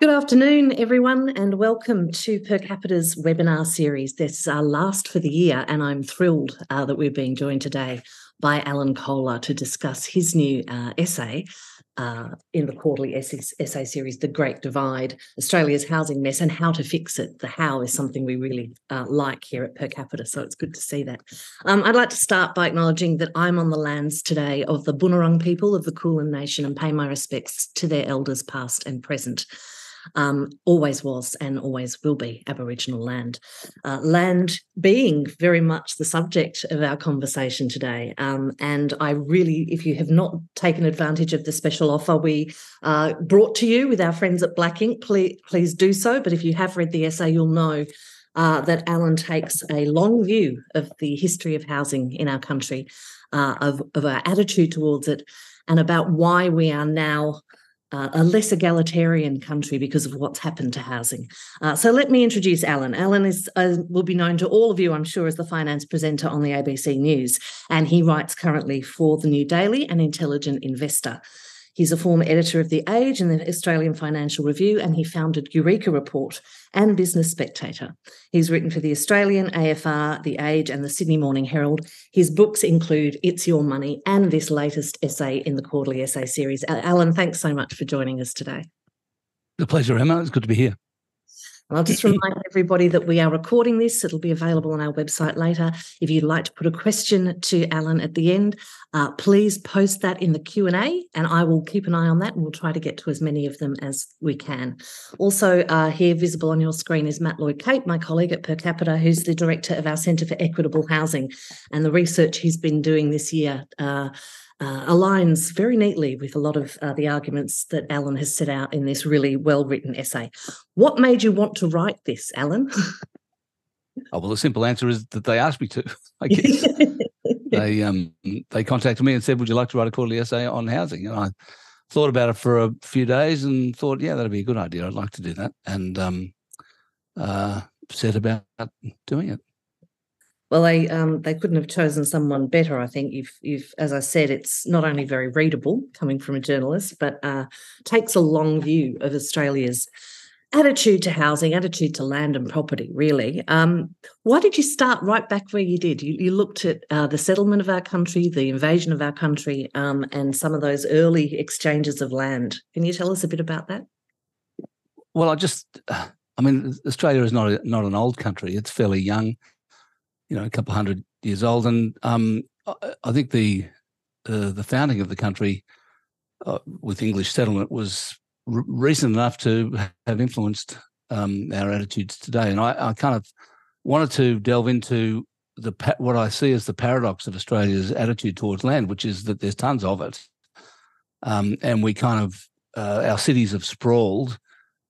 Good afternoon, everyone, and welcome to Per Capita's webinar series. This is our last for the year, and I'm thrilled uh, that we're being joined today by Alan Kohler to discuss his new uh, essay uh, in the quarterly essay, essay, series, The Great Divide Australia's Housing Mess and How to Fix It. The how is something we really uh, like here at Per Capita, so it's good to see that. Um, I'd like to start by acknowledging that I'm on the lands today of the Bunurong people of the Kulin Nation and pay my respects to their elders, past and present um, always was and always will be Aboriginal land. Uh, land being very much the subject of our conversation today. Um, and I really, if you have not taken advantage of the special offer we uh, brought to you with our friends at Black Inc, please, please do so. But if you have read the essay, you'll know uh, that Alan takes a long view of the history of housing in our country, uh, of, of, our attitude towards it, and about why we are now uh, a less egalitarian country because of what's happened to housing. Uh, so let me introduce Alan. Alan is uh, will be known to all of you, I'm sure, as the finance presenter on the ABC News, and he writes currently for the New Daily and Intelligent Investor. He's a former editor of The Age and the Australian Financial Review, and he founded Eureka Report and Business Spectator. He's written for The Australian, AFR, The Age, and the Sydney Morning Herald. His books include It's Your Money and this latest essay in the quarterly essay series. Alan, thanks so much for joining us today. The pleasure, Emma. It's good to be here. And I'll just remind everybody that we are recording this. It'll be available on our website later. If you'd like to put a question to Alan at the end, uh, please post that in the Q&A and I will keep an eye on that and we'll try to get to as many of them as we can. Also uh, here visible on your screen is Matt Lloyd-Cape, my colleague at Per Capita, who's the director of our Centre for Equitable Housing and the research he's been doing this year uh, uh, aligns very neatly with a lot of uh, the arguments that Alan has set out in this really well written essay. What made you want to write this, Alan? oh, well, the simple answer is that they asked me to. I guess they um, they contacted me and said, "Would you like to write a quarterly essay on housing?" And I thought about it for a few days and thought, "Yeah, that'd be a good idea. I'd like to do that." And um, uh, set about doing it. Well, they um, they couldn't have chosen someone better. I think you've you've as I said, it's not only very readable coming from a journalist, but uh, takes a long view of Australia's attitude to housing, attitude to land and property. Really, um, why did you start right back where you did? You, you looked at uh, the settlement of our country, the invasion of our country, um, and some of those early exchanges of land. Can you tell us a bit about that? Well, I just, I mean, Australia is not a, not an old country; it's fairly young you know, a couple hundred years old. And um, I think the uh, the founding of the country uh, with English settlement was r- recent enough to have influenced um, our attitudes today. And I, I, kind of wanted to delve into the what I see as the paradox of Australia's attitude towards land, which is that there's tons of it, um, and we kind of uh, our cities have sprawled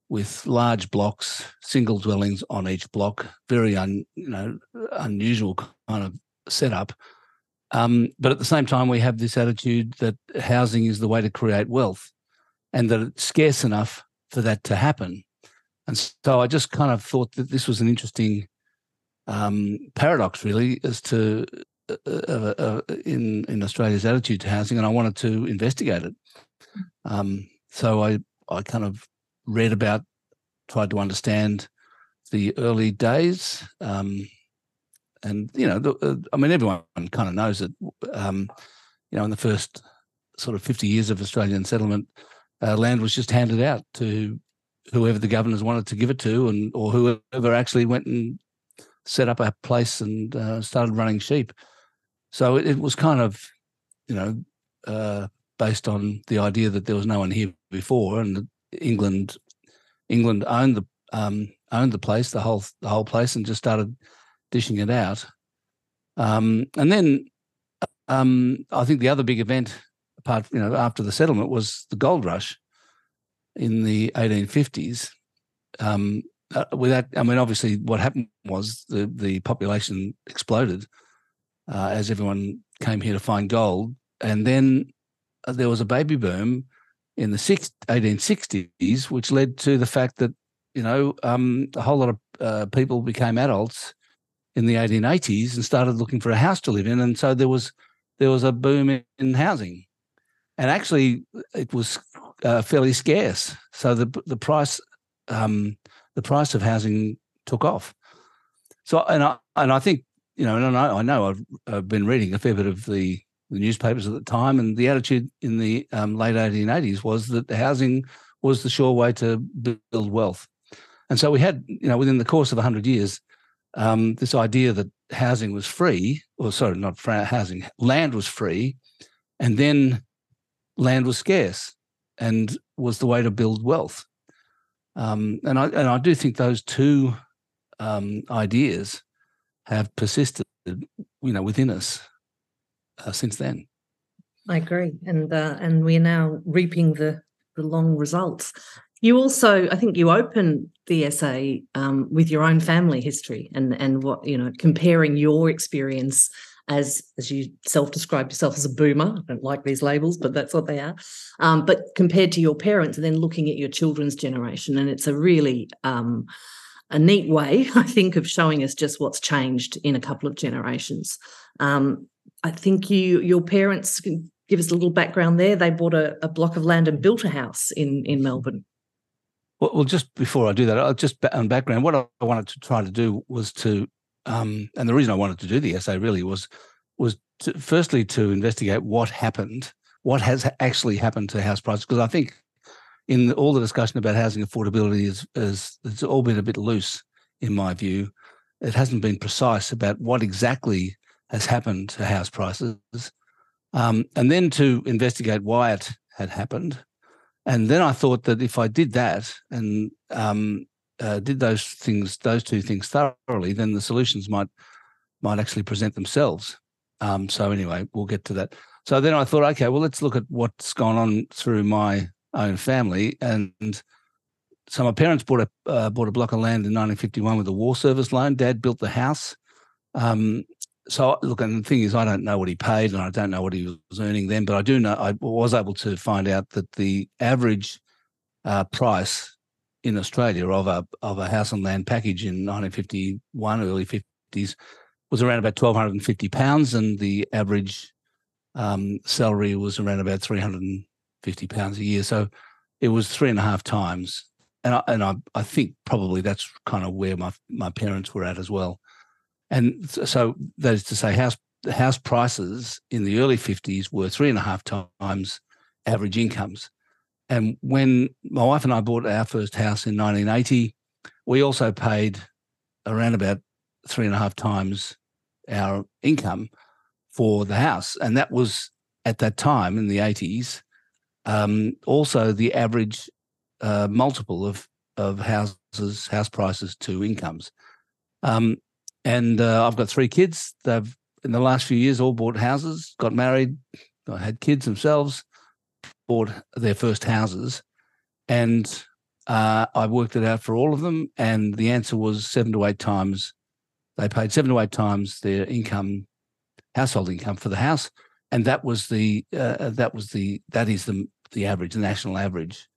with large blocks, single dwellings on each block, very un, you know, unusual kind of setup. Um, but at the same time, we have this attitude that housing is the way to create wealth and that it's scarce enough for that to happen. And so I just kind of thought that this was an interesting um, paradox, really, as to uh, uh, uh, in in Australia's attitude to housing, and I wanted to investigate it. Um, so I I kind of read about, tried to understand the early days. Um, and, you know, the, uh, I mean, everyone kind of knows that, um, you know, in the first sort of 50 years of Australian settlement, uh, land was just handed out to whoever the governors wanted to give it to, and or whoever actually went and set up a place and uh, started running sheep. So it, it, was kind of, you know, uh, based on the idea that there was no one here before, and England England owned the um, owned the place, the whole the whole place, and just started dishing it out. Um, and then um, I think the other big event, apart you know after the settlement, was the gold rush in the 1850s. Um, uh, without, I mean, obviously, what happened was the the population exploded uh, as everyone came here to find gold, and then uh, there was a baby boom in the 1860s, which led to the fact that you know um, a whole lot of uh, people became adults in the 1880s and started looking for a house to live in, and so there was there was a boom in, in housing, and actually it was uh, fairly scarce. So the the price um, the price of housing took off. So, and I and I think you know, and I, I know I've, I've, been reading a fair bit of the, the newspapers at the time, and the attitude in the um, late 1880s was that housing was the sure way to build wealth. And so we had, you know, within the course of 100 years, um, this idea that housing was free, or sorry, not housing, land was free, and then land was scarce and was the way to build wealth. Um, and I and I do think those two um, ideas have persisted, you know, within us uh, since then. I agree, and uh, and we're now reaping the the long results. You also, I think, you open the essay um, with your own family history and and what you know, comparing your experience as as you self-described yourself as a boomer. I don't like these labels, but that's what they are. Um, but compared to your parents, and then looking at your children's generation, and it's a really um, a neat way, I think, of showing us just what's changed in a couple of generations. Um, I think you your parents can give us a little background there. They bought a, a block of land and built a house in in Melbourne. Well, well, just before I do that, I'll just on background. What I wanted to try to do was to, um, and the reason I wanted to do the essay really was was to, firstly to investigate what happened, what has actually happened to house prices, because I think in all the discussion about housing affordability is, is it's all been a bit loose in my view. It hasn't been precise about what exactly has happened to house prices, um, and then to investigate why it had happened. And then I thought that if I did that and um, uh, did those things, those two things thoroughly, then the solutions might might actually present themselves. Um, so anyway, we'll get to that. So then I thought, okay, well, let's look at what's gone on through my own family. And so my parents bought a uh, bought a block of land in 1951 with a war service loan. Dad built the house. Um, so look, and the thing is, I don't know what he paid, and I don't know what he was earning then, but I do know I was able to find out that the average uh, price in Australia of a of a house and land package in 1951, early 50s, was around about 1,250 pounds, and the average um, salary was around about 350 pounds a year. So it was three and a half times. And I, and I, I think probably that's kind of where my, my parents were at as well. And so that is to say, house house prices in the early 50s were three and a half times average incomes. And when my wife and I bought our first house in 1980, we also paid around about three and a half times our income for the house. And that was at that time in the 80s, um, also, the average uh, multiple of of houses, house prices to incomes. Um, and uh, I've got three kids. They've in the last few years all bought houses, got married, had kids themselves, bought their first houses, and uh, I worked it out for all of them. And the answer was seven to eight times. They paid seven to eight times their income, household income for the house, and that was the uh, that was the that is the the average, the national average.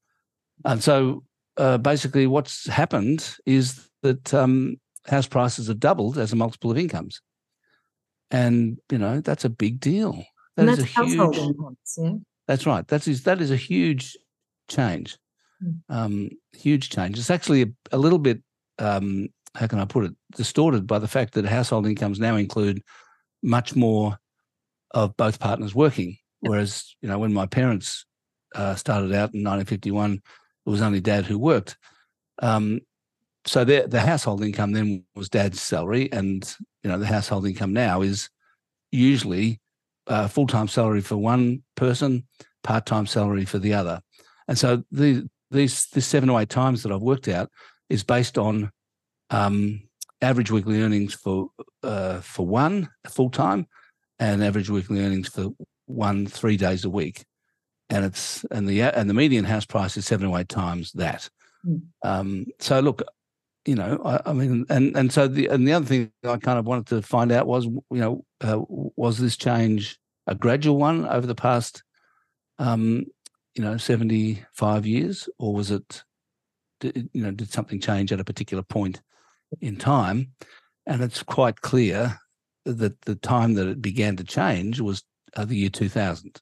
And so uh, basically, what's happened is that um, house prices have doubled as a multiple of incomes. And, you know, that's a big deal. That and that's household huge, incomes, yeah? That's right. That is, that is a huge change. Mm. Um, huge change. It's actually a, a little bit, um, how can I put it, distorted by the fact that household incomes now include much more of both partners working. Whereas, you know, when my parents uh, started out in 1951, it was only dad who worked. Um, so the the household income then was dad's salary, and you know the household income now is usually uh, full time salary for one person, part time salary for the other, and so the these this seven or eight times that I've worked out is based on um, average weekly earnings for uh, for one full time, and average weekly earnings for one three days a week and it's and the and the median house price is seven or eight times that. Mm. Um, so look, you know, I, I, mean, and and so the and the other thing I kind of wanted to find out was, you know, uh, was this change a gradual one over the past, um, you know, seventy five years, or was it, did, you know, did something change at a particular point in time? And it's quite clear that the time that it began to change was uh, the year two thousand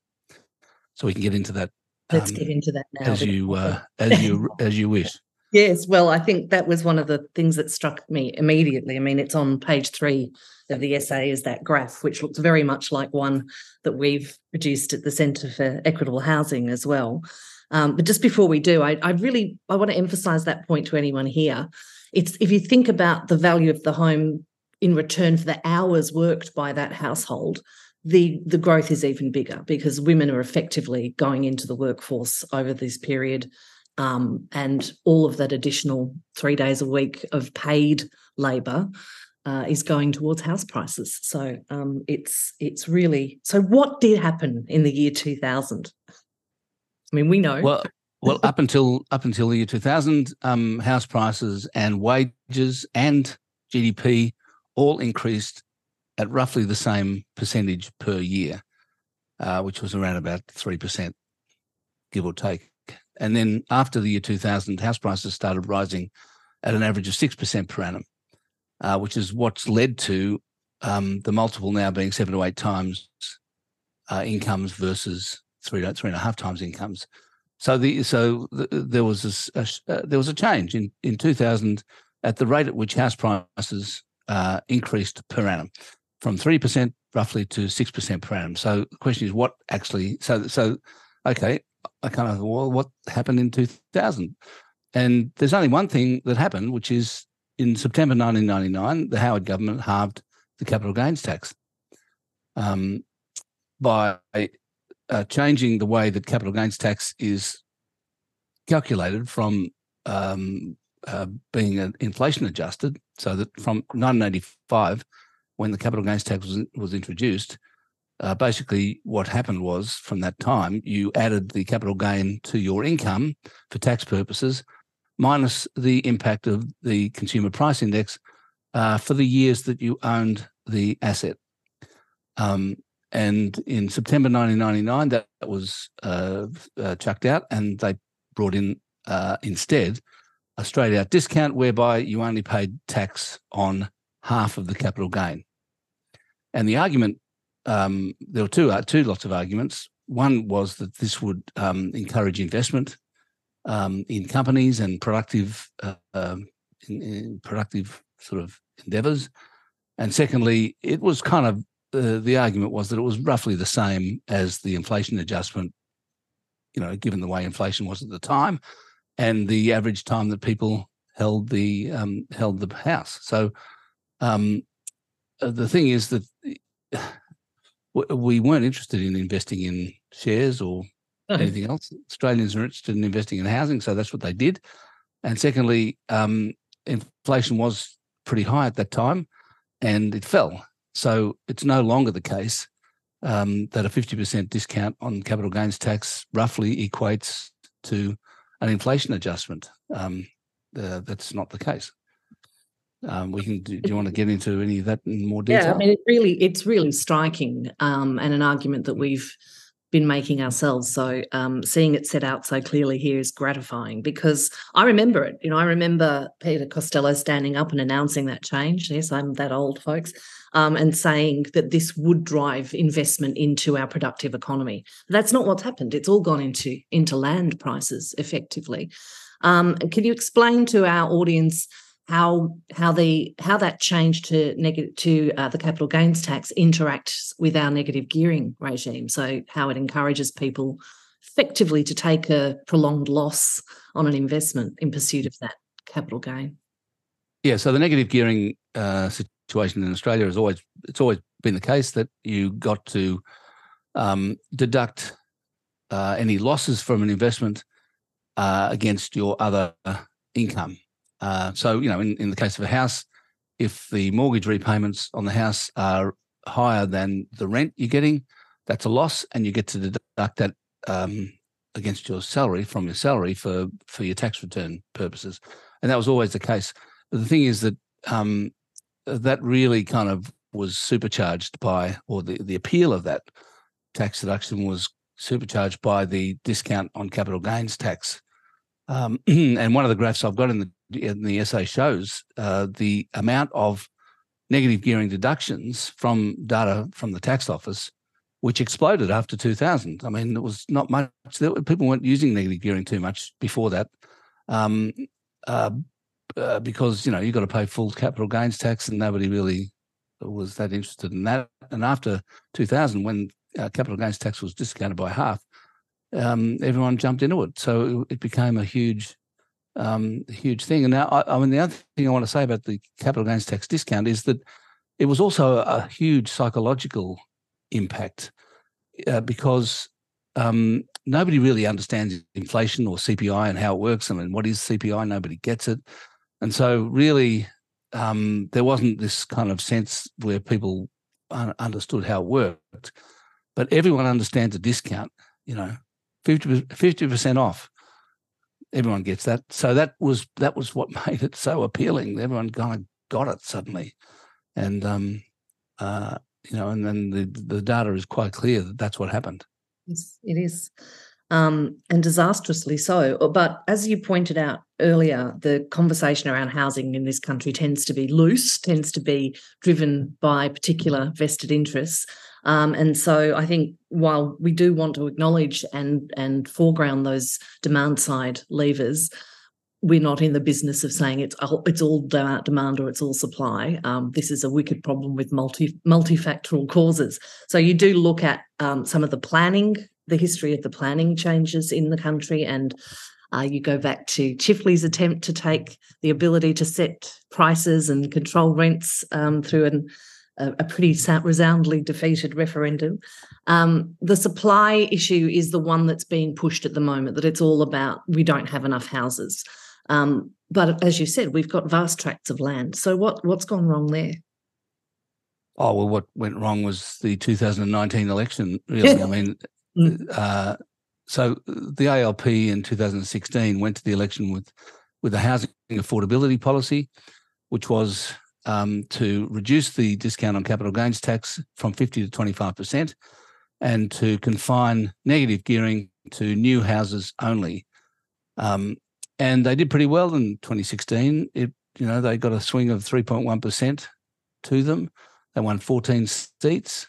so we can get into that. Let's um, get into that now. As you uh, as you as you wish. Yes, well, I think that was one of the things that struck me immediately. I mean, it's on page three of the essay is that graph, which looks very much like one that we've produced at the Centre for Equitable Housing as well. Um, but just before we do, I, I really I want to emphasise that point to anyone here. It's if you think about the value of the home in return for the hours worked by that household, the the growth is even bigger because women are effectively going into the workforce over this period um, and all of that additional three days a week of paid labour uh, is going towards house prices. So um, it's it's really so. What did happen in the year two thousand? I mean, we know. Well, well, up until up until the year two thousand, um, house prices and wages and GDP all increased at roughly the same percentage per year, uh, which was around about three percent, give or take. And then after the year 2000, house prices started rising at an average of 6% per annum, uh, which is what's led to um, the multiple now being seven to eight times uh, incomes versus three to three and a half times incomes. So the so the, there was a, a uh, there was a change in in 2000 at the rate at which house prices uh, increased per annum from three percent roughly to six percent per annum. So the question is, what actually? So so okay, I kind of well, what happened in 2000? And there's only one thing that happened, which is in September 1999, the Howard government halved the capital gains tax um, by uh, changing the way that capital gains tax is calculated from um, uh, being inflation adjusted, so that from 1985, when the capital gains tax was, was introduced, uh, basically what happened was from that time you added the capital gain to your income for tax purposes minus the impact of the consumer price index uh, for the years that you owned the asset. Um, and in september 1999 that was uh, uh, chucked out and they brought in uh, instead a straight out discount whereby you only paid tax on half of the capital gain. And the argument um, there were two uh, two lots of arguments. One was that this would um, encourage investment um, in companies and productive uh, um, in, in productive sort of endeavors, and secondly, it was kind of uh, the argument was that it was roughly the same as the inflation adjustment. You know, given the way inflation was at the time, and the average time that people held the um, held the house. So um, uh, the thing is that we weren't interested in investing in shares or uh-huh. anything else. Australians are interested in investing in housing, so that's what they did. And secondly, um, inflation was pretty high at that time, and it fell. So it's no longer the case um, that a 50% discount on capital gains tax roughly equates to an inflation adjustment. Um, uh, that's not the case. Um, we can. Do, do, you want to get into any of that in more detail? Yeah, I mean, it really, it's really striking, um, and an argument that we've been making ourselves. So um, seeing it set out so clearly here is gratifying because I remember it. You know, I remember Peter Costello standing up and announcing that change. Yes, I'm that old, folks, um, and saying that this would drive investment into our productive economy. That's not what's happened. It's all gone into into land prices effectively. Um, can you explain to our audience? How how the how that change to negative to uh, the capital gains tax interacts with our negative gearing regime. So how it encourages people effectively to take a prolonged loss on an investment in pursuit of that capital gain. Yeah. So the negative gearing uh, situation in Australia has always it's always been the case that you got to um, deduct uh, any losses from an investment uh, against your other income. Uh, so, you know, in, in the case of a house, if the mortgage repayments on the house are higher than the rent you're getting, that's a loss, and you get to deduct that um, against your salary from your salary for for your tax return purposes. And that was always the case. But the thing is that um, that really kind of was supercharged by, or the, the appeal of that tax deduction was supercharged by the discount on capital gains tax. Um, and one of the graphs I've got in the in the essay shows uh, the amount of negative gearing deductions from data from the tax office, which exploded after 2000. I mean, it was not much. People weren't using negative gearing too much before that. Um, uh, uh, because you know you've got to pay full capital gains tax, and nobody really was that interested in that. And after 2000, when uh, capital gains tax was discounted by half, um, everyone jumped into it. So it, became a huge, um, huge thing. And now, I, I, mean, the other thing I want to say about the capital gains tax discount is that it was also a huge psychological impact uh, because um, nobody really understands inflation or CPI and how it works. I mean, what is CPI? Nobody gets it. And so, really, um, there wasn't this kind of sense where people un- understood how it worked. But everyone understands a discount, you know, 50 percent off. Everyone gets that. So that was that was what made it so appealing. Everyone kind of got it suddenly, and um, uh, you know, and then the the data is quite clear that that's what happened. Yes, it is um, and disastrously so. But as you pointed out earlier, the conversation around housing in this country tends to be loose, tends to be driven by particular vested interests. Um, and so I think while we do want to acknowledge and and foreground those demand side levers, we're not in the business of saying it's all, it's all demand or it's all supply. Um, this is a wicked problem with multi multifactorial causes. So you do look at um, some of the planning the history of the planning changes in the country and uh, you go back to Chifley's attempt to take the ability to set prices and control rents um, through an, a, a, pretty resoundingly defeated referendum. Um, the supply issue is the one that's being pushed at the moment, that it's all about we don't have enough houses. Um, but as you said, we've got vast tracts of land. So what what's gone wrong there? Oh well, what went wrong was the 2019 election. Really, I mean, Mm. Uh, so the ALP in 2016 went to the election with with a housing affordability policy, which was um, to reduce the discount on capital gains tax from 50 to 25 percent, and to confine negative gearing to new houses only. Um, and they did pretty well in 2016. It you know they got a swing of 3.1 percent to them. They won 14 seats,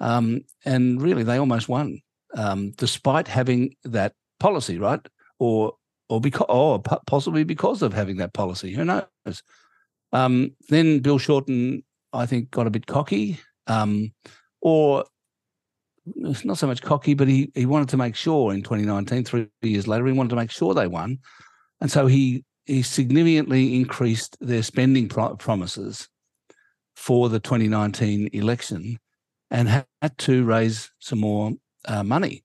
um, and really they almost won um, despite having that policy, right? Or or because or possibly because of having that policy. Who knows? Um, then Bill Shorten, I think, got a bit cocky, um, or not so much cocky, but he he wanted to make sure in 2019, three years later, he wanted to make sure they won, and so he he significantly increased their spending pro- promises for the 2019 election, and had to raise some more uh, money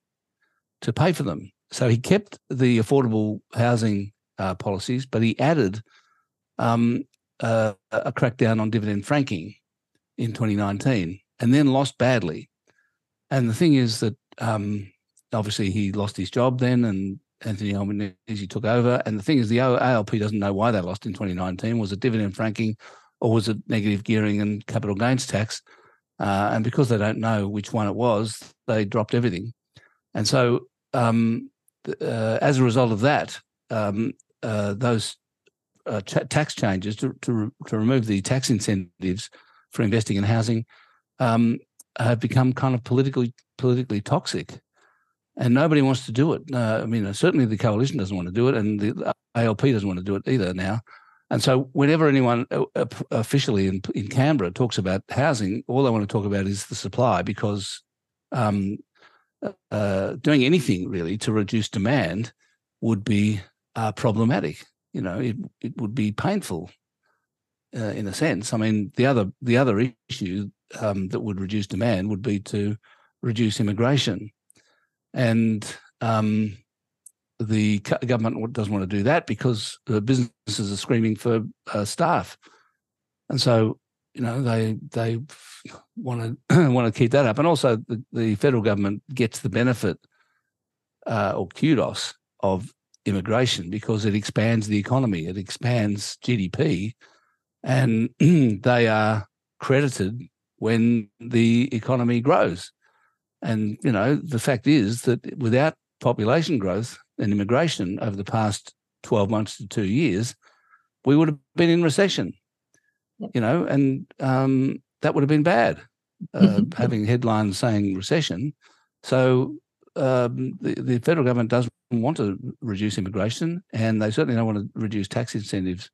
to pay for them. So he kept the affordable housing uh, policies, but he added um, uh, a crackdown on dividend franking in 2019 and then lost badly. And the thing is that um, obviously he lost his job then and Anthony Albanese took over. And the thing is, the ALP doesn't know why they lost in 2019. Was it dividend franking or was it negative gearing and capital gains tax? Uh, and because they don't know which one it was, they dropped everything. And so, um, uh, as a result of that, um, uh, those uh, ch- tax changes to, to, re- to, remove the tax incentives for investing in housing um, have become kind of politically politically toxic, and nobody wants to do it. Uh, I mean, certainly the coalition doesn't want to do it, and the ALP doesn't want to do it either now. And so, whenever anyone uh, uh, officially in, in Canberra talks about housing, all they want to talk about is the supply because um, uh, doing anything really to reduce demand would be uh, problematic. You know, it it would be painful uh, in a sense. I mean, the other the other issue um, that would reduce demand would be to reduce immigration, and um, the government doesn't want to do that because the businesses are screaming for uh, staff, and so you know they they want to want to keep that up, and also the, the federal government gets the benefit uh, or kudos of immigration because it expands the economy, it expands GDP, and they are credited when the economy grows. And you know the fact is that without population growth, and immigration over the past 12 months to two years, we would have been in recession, you know, and um, that would have been bad, uh, having headlines saying recession. So um, the, the federal government does want to reduce immigration, and they certainly don't want to reduce tax incentives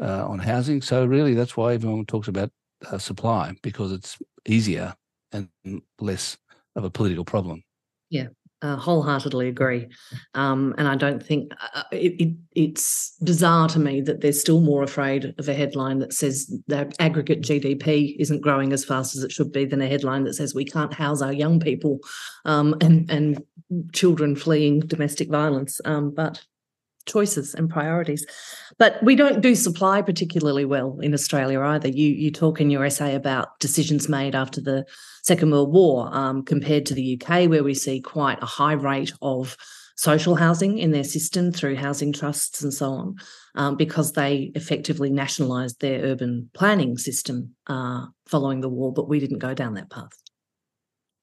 uh, on housing. So really, that's why everyone talks about uh, supply because it's easier and less of a political problem. Yeah, uh, wholeheartedly agree. Um, and I don't think uh, uh, it, it, it's bizarre to me that they're still more afraid of a headline that says their aggregate GDP isn't growing as fast as it should be than a headline that says we can't house our young people um, and and children fleeing domestic violence. Um, but choices and priorities. But we don't do supply particularly well in Australia either. You you talk in your essay about decisions made after the Second World War um, compared to the UK, where we see quite a high rate of social housing in their system through housing trusts and so on, um, because they effectively nationalised their urban planning system uh, following the war. But we didn't go down that path.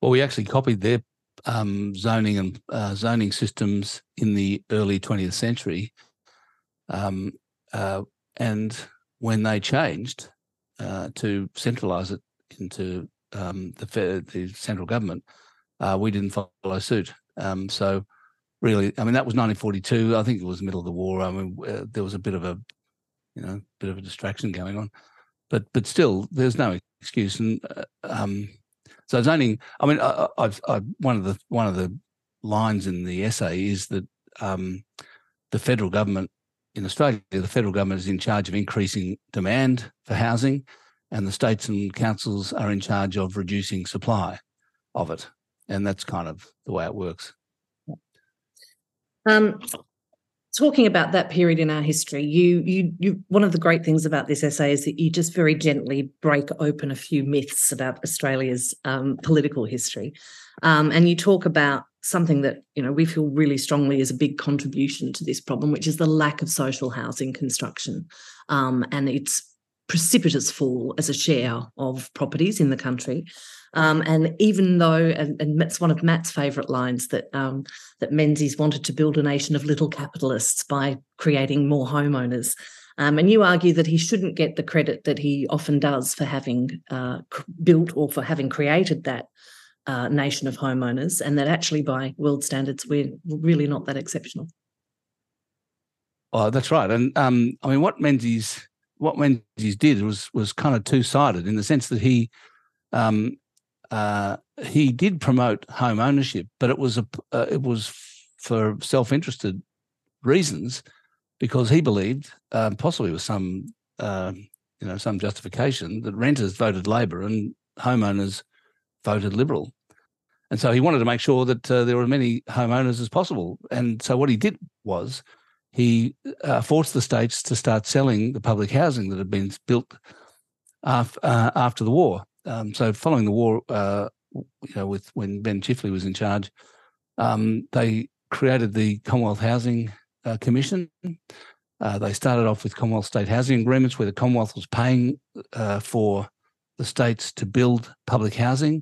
Well, we actually copied their um, zoning and uh, zoning systems in the early 20th century. Um, uh, and when they changed uh, to centralise it into um, the, the central government, uh, we didn't follow suit. Um, so, really, I mean, that was 1942. I think it was middle of the war. I mean, uh, there was a bit of a, you know, bit of a distraction going on, but but still, there's no excuse. And so zoning. I mean, I, I've, I, one of the one of the lines in the essay is that um, the federal government in Australia, the federal government is in charge of increasing demand for housing, and the states and councils are in charge of reducing supply of it. And that's kind of the way it works. Um, talking about that period in our history, you, you, you, one of the great things about this essay is that you just very gently break open a few myths about Australia's um, political history, um, and you talk about something that you know we feel really strongly is a big contribution to this problem, which is the lack of social housing construction, um, and its precipitous fall as a share of properties in the country. Um, and even though, and, and it's one of Matt's favourite lines that um, that Menzies wanted to build a nation of little capitalists by creating more homeowners. Um, and you argue that he shouldn't get the credit that he often does for having uh, built or for having created that uh, nation of homeowners, and that actually, by world standards, we're really not that exceptional. Oh, that's right. And um, I mean, what Menzies what Menzies did was was kind of two sided in the sense that he um, uh, he did promote home ownership, but it was a uh, it was for self interested reasons because he believed, uh, possibly with some uh, you know some justification, that renters voted Labor and homeowners voted Liberal, and so he wanted to make sure that uh, there were as many homeowners as possible. And so what he did was he uh, forced the states to start selling the public housing that had been built after, after the war. Um, so following the war, uh, you know, with when Ben Chifley was in charge, um, they created the Commonwealth Housing uh, Commission. Uh, they started off with Commonwealth State Housing Agreements, where the Commonwealth was paying uh, for the states to build public housing.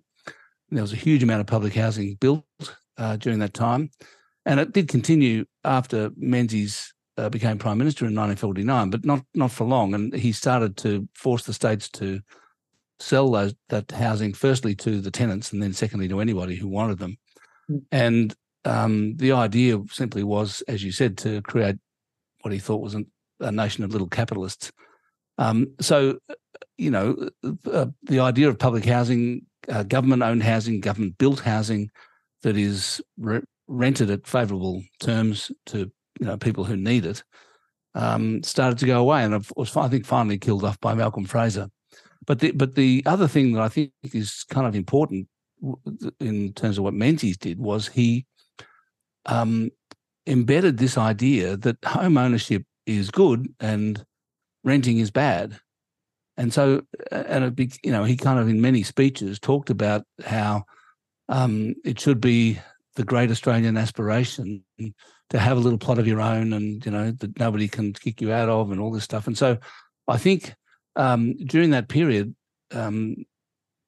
And there was a huge amount of public housing built uh, during that time, and it did continue after Menzies uh, became prime minister in 1949, but not not for long. And he started to force the states to sell those that housing firstly to the tenants and then secondly to anybody who wanted them. Mm. And um, the idea simply was, as you said, to create what he thought was an, a nation of little capitalists. Um, so, you know, uh, the idea of public housing, uh, government-owned housing, government-built housing that is re- rented at favourable terms to you know people who need it, um, started to go away, and was I think finally killed off by Malcolm Fraser. But the but the other thing that I think is kind of important in terms of what Menzies did was he um, embedded this idea that home ownership is good and renting is bad. And so, and it be, you know, he kind of in many speeches talked about how um, it should be the great Australian aspiration to have a little plot of your own and, you know, that nobody can kick you out of and all this stuff. And so I think um, during that period, um,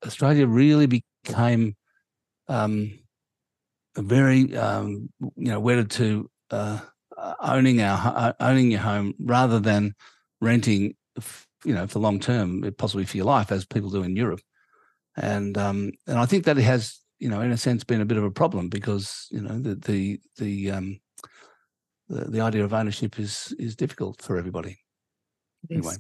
Australia really became um, very, um, you know, wedded to uh, owning our uh, owning your home rather than renting, you know, for long term, possibly for your life, as people do in Europe. And um, and I think that it has, you know, in a sense, been a bit of a problem because you know the the the um, the, the idea of ownership is is difficult for everybody. Yes. Anyway.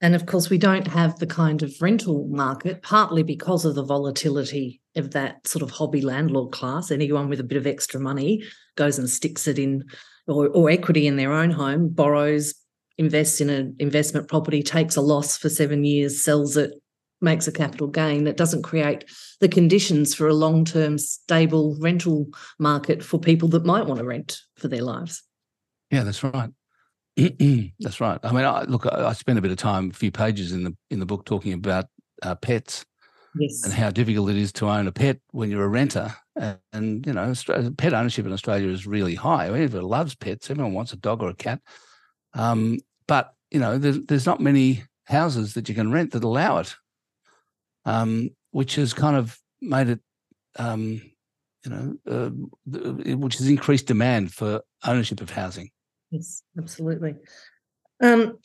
And of course, we don't have the kind of rental market, partly because of the volatility of that sort of hobby landlord class. Anyone with a bit of extra money goes and sticks it in or, or equity in their own home, borrows, invests in an investment property, takes a loss for seven years, sells it, makes a capital gain. That doesn't create the conditions for a long term stable rental market for people that might want to rent for their lives. Yeah, that's right. that's right. I mean, I, look, I, I spent a bit of time, a few pages in the in the book, talking about uh, pets yes. and how difficult it is to own a pet when you're a renter. And, and you know, pet ownership in Australia is really high. Everyone loves pets. Everyone wants a dog or a cat. Um, but you know, there's, there's not many houses that you can rent that allow it, um, which has kind of made it, um, you know, uh, which has increased demand for ownership of housing. Yes, absolutely. Um,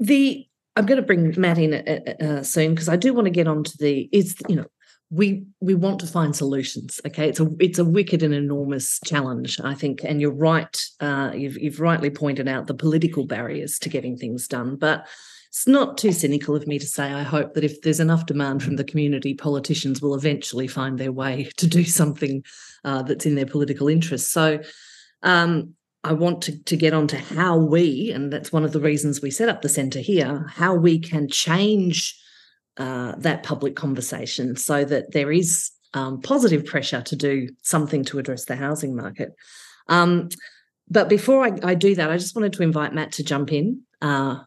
the I'm going to bring Matt in uh, uh, soon because I do want to get on to the is you know we we want to find solutions. Okay, it's a it's a wicked and enormous challenge, I think, and you're right. Uh, you've you've rightly pointed out the political barriers to getting things done, but it's not too cynical of me to say I hope that if there's enough demand from the community, politicians will eventually find their way to do something uh, that's in their political interest. So. Um, I want to, to get on to how we, and that's one of the reasons we set up the centre here, how we can change uh, that public conversation so that there is um, positive pressure to do something to address the housing market. Um, but before I, I, do that, I just wanted to invite Matt to jump in. Uh,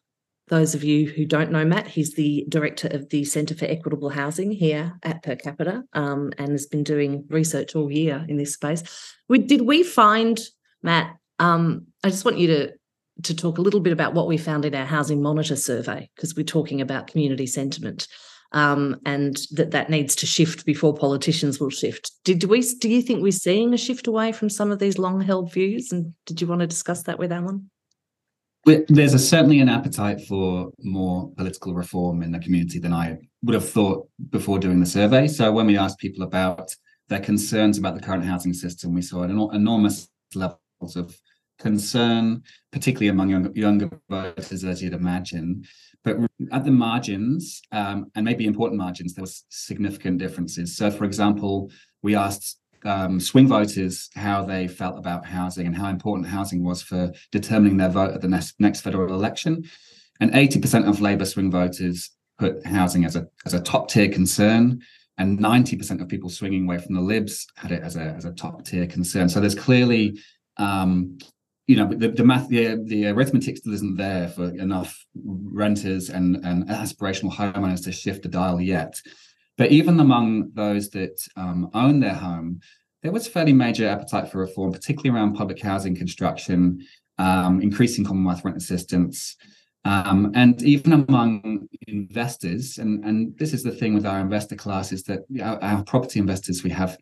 those of you who don't know Matt, he's the director of the Centre for Equitable Housing here at Per Capita um, and has been doing research all year in this space. We, did we find, Matt, um, I just want you to to talk a little bit about what we found in our housing monitor survey because we're talking about community sentiment um, and that that needs to shift before politicians will shift. Did we? Do you think we're seeing a shift away from some of these long held views? And did you want to discuss that with Alan? There's a, certainly an appetite for more political reform in the community than I would have thought before doing the survey. So when we asked people about their concerns about the current housing system, we saw an enormous levels of concern, particularly among younger, younger voters, as you'd imagine. But at the margins, um, and maybe important margins, there was significant differences. So, for example, we asked um, swing voters how they felt about housing and how important housing was for determining their vote at the next, next federal election. And 80% of Labor swing voters put housing as a as a top tier concern, and 90% of people swinging away from the Libs had it as a as a top tier concern. So there's clearly um, you know the, the math the, the arithmetic still isn't there for enough renters and and aspirational homeowners to shift the dial yet but even among those that um, own their home there was fairly major appetite for reform particularly around public housing construction um, increasing commonwealth rent assistance um, and even among investors and and this is the thing with our investor class is that our, our property investors we have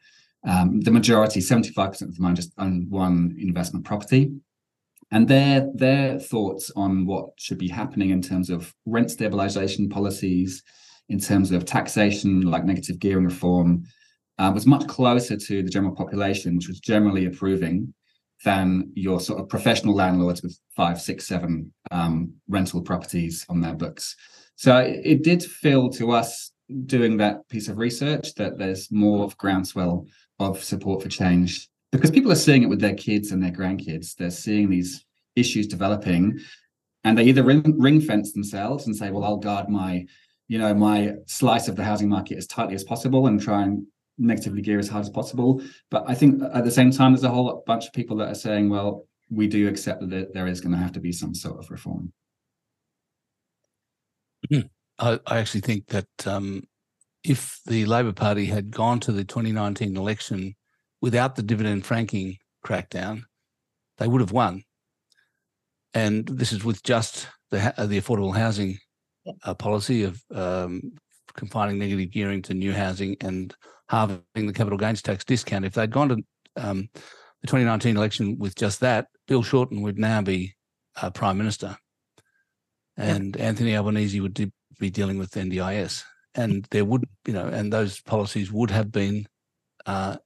um, the majority, 75% of them just own one investment property. And their their thoughts on what should be happening in terms of rent stabilization policies, in terms of taxation, like negative gearing reform, uh, was much closer to the general population, which was generally approving, than your sort of professional landlords with five, six, seven um, rental properties on their books. So it did feel to us doing that piece of research that there's more of groundswell of support for change because people are seeing it with their kids and their grandkids. They're seeing these issues developing, and they either ring, ring fence themselves and say, "Well, I'll guard my, you know, my slice of the housing market as tightly as possible and try and negatively gear as hard as possible." But I think at the same time, there's a whole bunch of people that are saying, "Well, we do accept that there is going to have to be some sort of reform." I, I actually think that um, if the Labor Party had gone to the 2019 election without the dividend franking crackdown, they would have won. And this is with just the the affordable housing uh, policy of um, confining negative gearing to new housing and halving the capital gains tax discount. If they'd gone to um, the 2019 election with just that, Bill Shorten would now be uh, prime minister, and yep. Anthony Albanese would de- be dealing with NDIS, and there would, you know, and those policies would have been uh,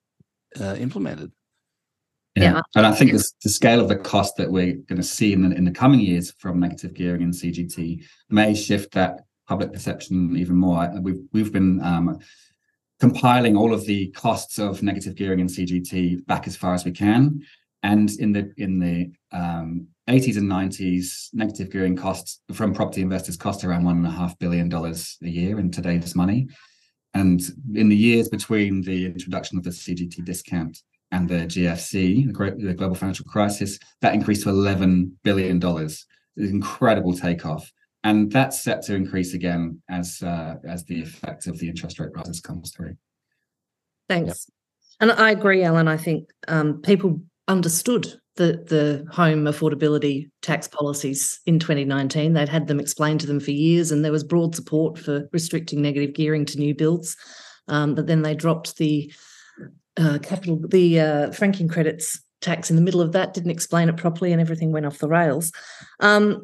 uh, implemented. Yeah. yeah. And I think the scale of the cost that we're going to see in the, in the coming years from negative gearing and CGT may shift that public perception even more. We've, we've been um, compiling all of the costs of negative gearing and CGT back as far as we can. And in the in the um, 80s and 90s, negative gearing costs from property investors cost around one and a half billion dollars a year in today's money. And in the years between the introduction of the CGT discount and the GFC, the, global financial crisis, that increased to $11 billion. It's incredible takeoff. And that's set to increase again as uh, as the effect of the interest rate rises comes through. Thanks. Yep. And I agree, Alan. I think um, people understood the the home affordability tax policies in 2019. They'd had them explained to them for years, and there was broad support for restricting negative gearing to new builds. Um, but then they dropped the uh, capital, the uh, franking credits tax in the middle of that, didn't explain it properly, and everything went off the rails. Um,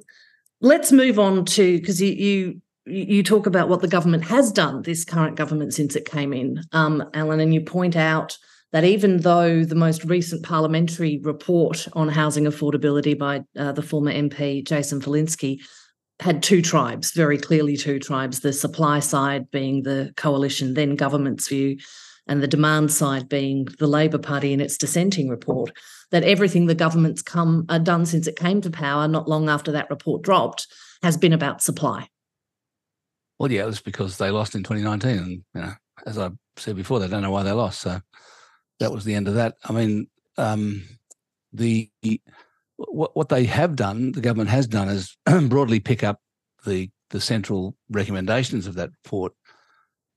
let's move on to because you, you you talk about what the government has done, this current government since it came in, um, Alan, and you point out that even though the most recent parliamentary report on housing affordability by uh, the former MP Jason Falinski had two tribes, very clearly two tribes, the supply side being the coalition, then government's view, and the demand side being the Labor Party in its dissenting report, that everything the government's come uh, done since it came to power, not long after that report dropped, has been about supply. Well, yeah, it was because they lost in 2019, and you know, as I said before, they don't know why they lost. So that was the end of that. I mean, um, the what what they have done, the government has done, is broadly pick up the the central recommendations of that report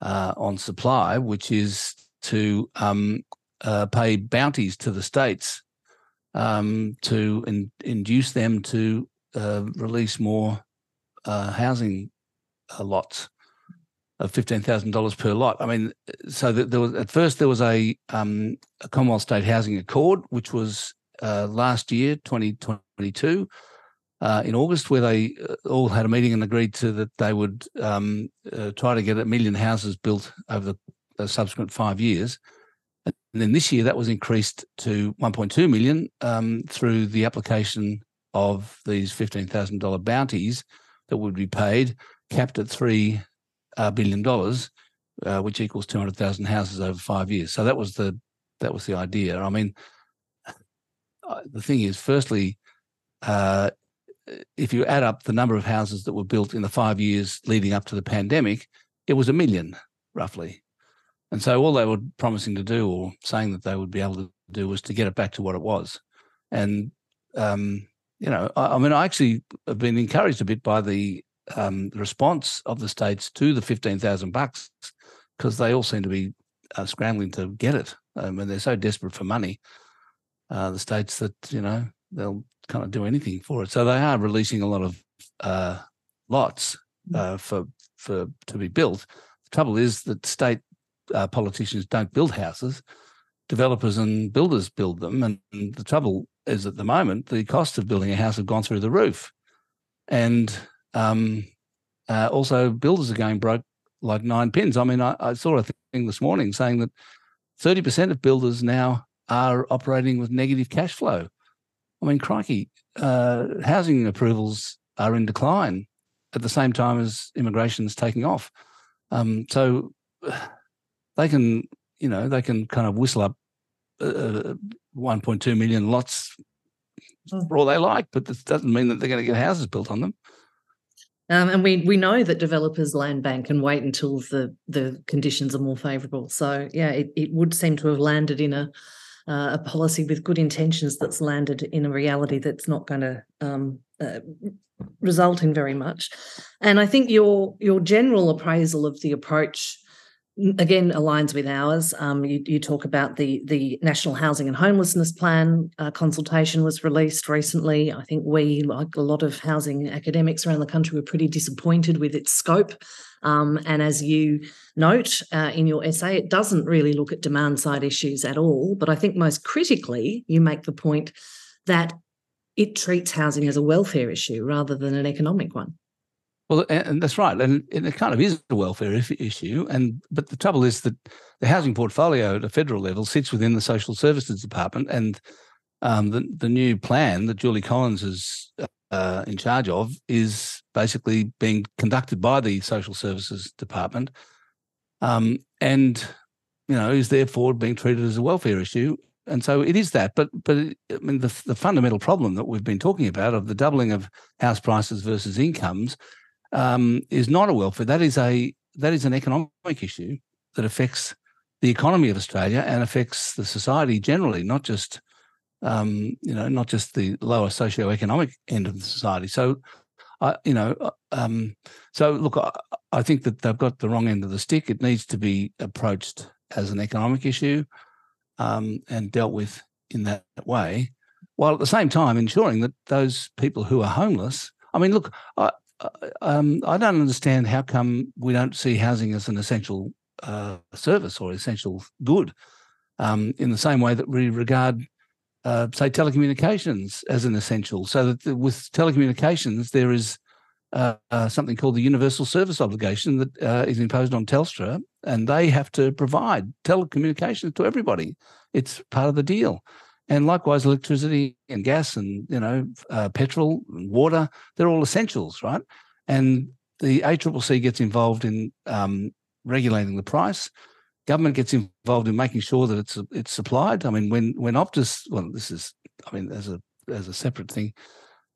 uh, on supply, which is to um, uh, pay bounties to the states um, to in, induce them to uh, release more uh, housing uh, lots of fifteen thousand dollars per lot. I mean, so there was at first there was a, um, a Commonwealth State Housing Accord, which was uh, last year, twenty twenty two uh, in August, where they uh, all had a meeting and agreed to that they would um, uh, try to get a million houses built over the, subsequent five years. And then this year, that was increased to 1.2 million um, through the application of these $15,000 bounties that would be paid, capped at three uh, billion dollars, uh, which equals 200,000 houses over five years. So that was the that was the idea. I mean, the thing is, firstly, uh, if you add up the number of houses that were built in the five years leading up to the pandemic, it was a million roughly. And so all they were promising to do or saying that they would be able to do was to get it back to what it was. And, um, you know, I, I, mean, I actually have been encouraged a bit by the um, response of the states to the 15,000 bucks because they all seem to be uh, scrambling to get it. I um, mean, they're so desperate for money, uh, the states that, you know, they'll kind of do anything for it. So they are releasing a lot of uh, lots mm. uh, for for to be built. The trouble is that state uh, politicians don't build houses; developers and builders build them. And, and the trouble is, at the moment, the cost of building a house have gone through the roof, and um, uh, also builders are going broke like nine pins. I mean, I, I saw a thing this morning saying that thirty percent of builders now are operating with negative cash flow. I mean, crikey, uh, housing approvals are in decline at the same time as immigration is taking off. Um, so they can, you know, they can kind of whistle up uh, uh 1.2 million lots hmm. for all they like, but this doesn't mean that they're going to get houses built on them. Um, and we we know that developers land bank and wait until the the conditions are more favourable. So yeah, it, it would seem to have landed in a uh, a policy with good intentions that's landed in a reality that's not going to um, uh, result in very much. And I think your your general appraisal of the approach again aligns with ours. Um, you, you, talk about the the National Housing and Homelessness Plan uh, consultation was released recently. I think we, like a lot of housing academics around the country, were pretty disappointed with its scope. Um, and as you note uh, in your essay, it doesn't really look at demand side issues at all. But I think most critically, you make the point that it treats housing as a welfare issue rather than an economic one. Well, and that's right, and it kind of is a welfare issue. And but the trouble is that the housing portfolio at a federal level sits within the social services department, and um, the the new plan that Julie Collins is uh, in charge of is basically being conducted by the social services department, um, and you know is therefore being treated as a welfare issue. And so it is that, but but I mean the the fundamental problem that we've been talking about of the doubling of house prices versus incomes um, is not a welfare. That is a that is an economic issue that affects the economy of Australia and affects the society generally, not just um, you know, not just the lower socio-economic end of the society. So, I, you know, uh, um, so look, I, I, think that they've got the wrong end of the stick. It needs to be approached as an economic issue um, and dealt with in that way, while at the same time ensuring that those people who are homeless. I mean, look, I, um, I don't understand how come we don't see housing as an essential uh, service or essential good, um, in the same way that we regard, uh, say, telecommunications as an essential. So that with telecommunications, there is uh, uh, something called the universal service obligation that uh, is imposed on Telstra, and they have to provide telecommunications to everybody. It's part of the deal. And likewise, electricity and gas and you know uh, petrol and water, they're all essentials, right? And the ACCC gets involved in um, regulating the price. Government gets involved in making sure that it's it's supplied. I mean, when when Optus, well, this is, I mean, as a as a separate thing,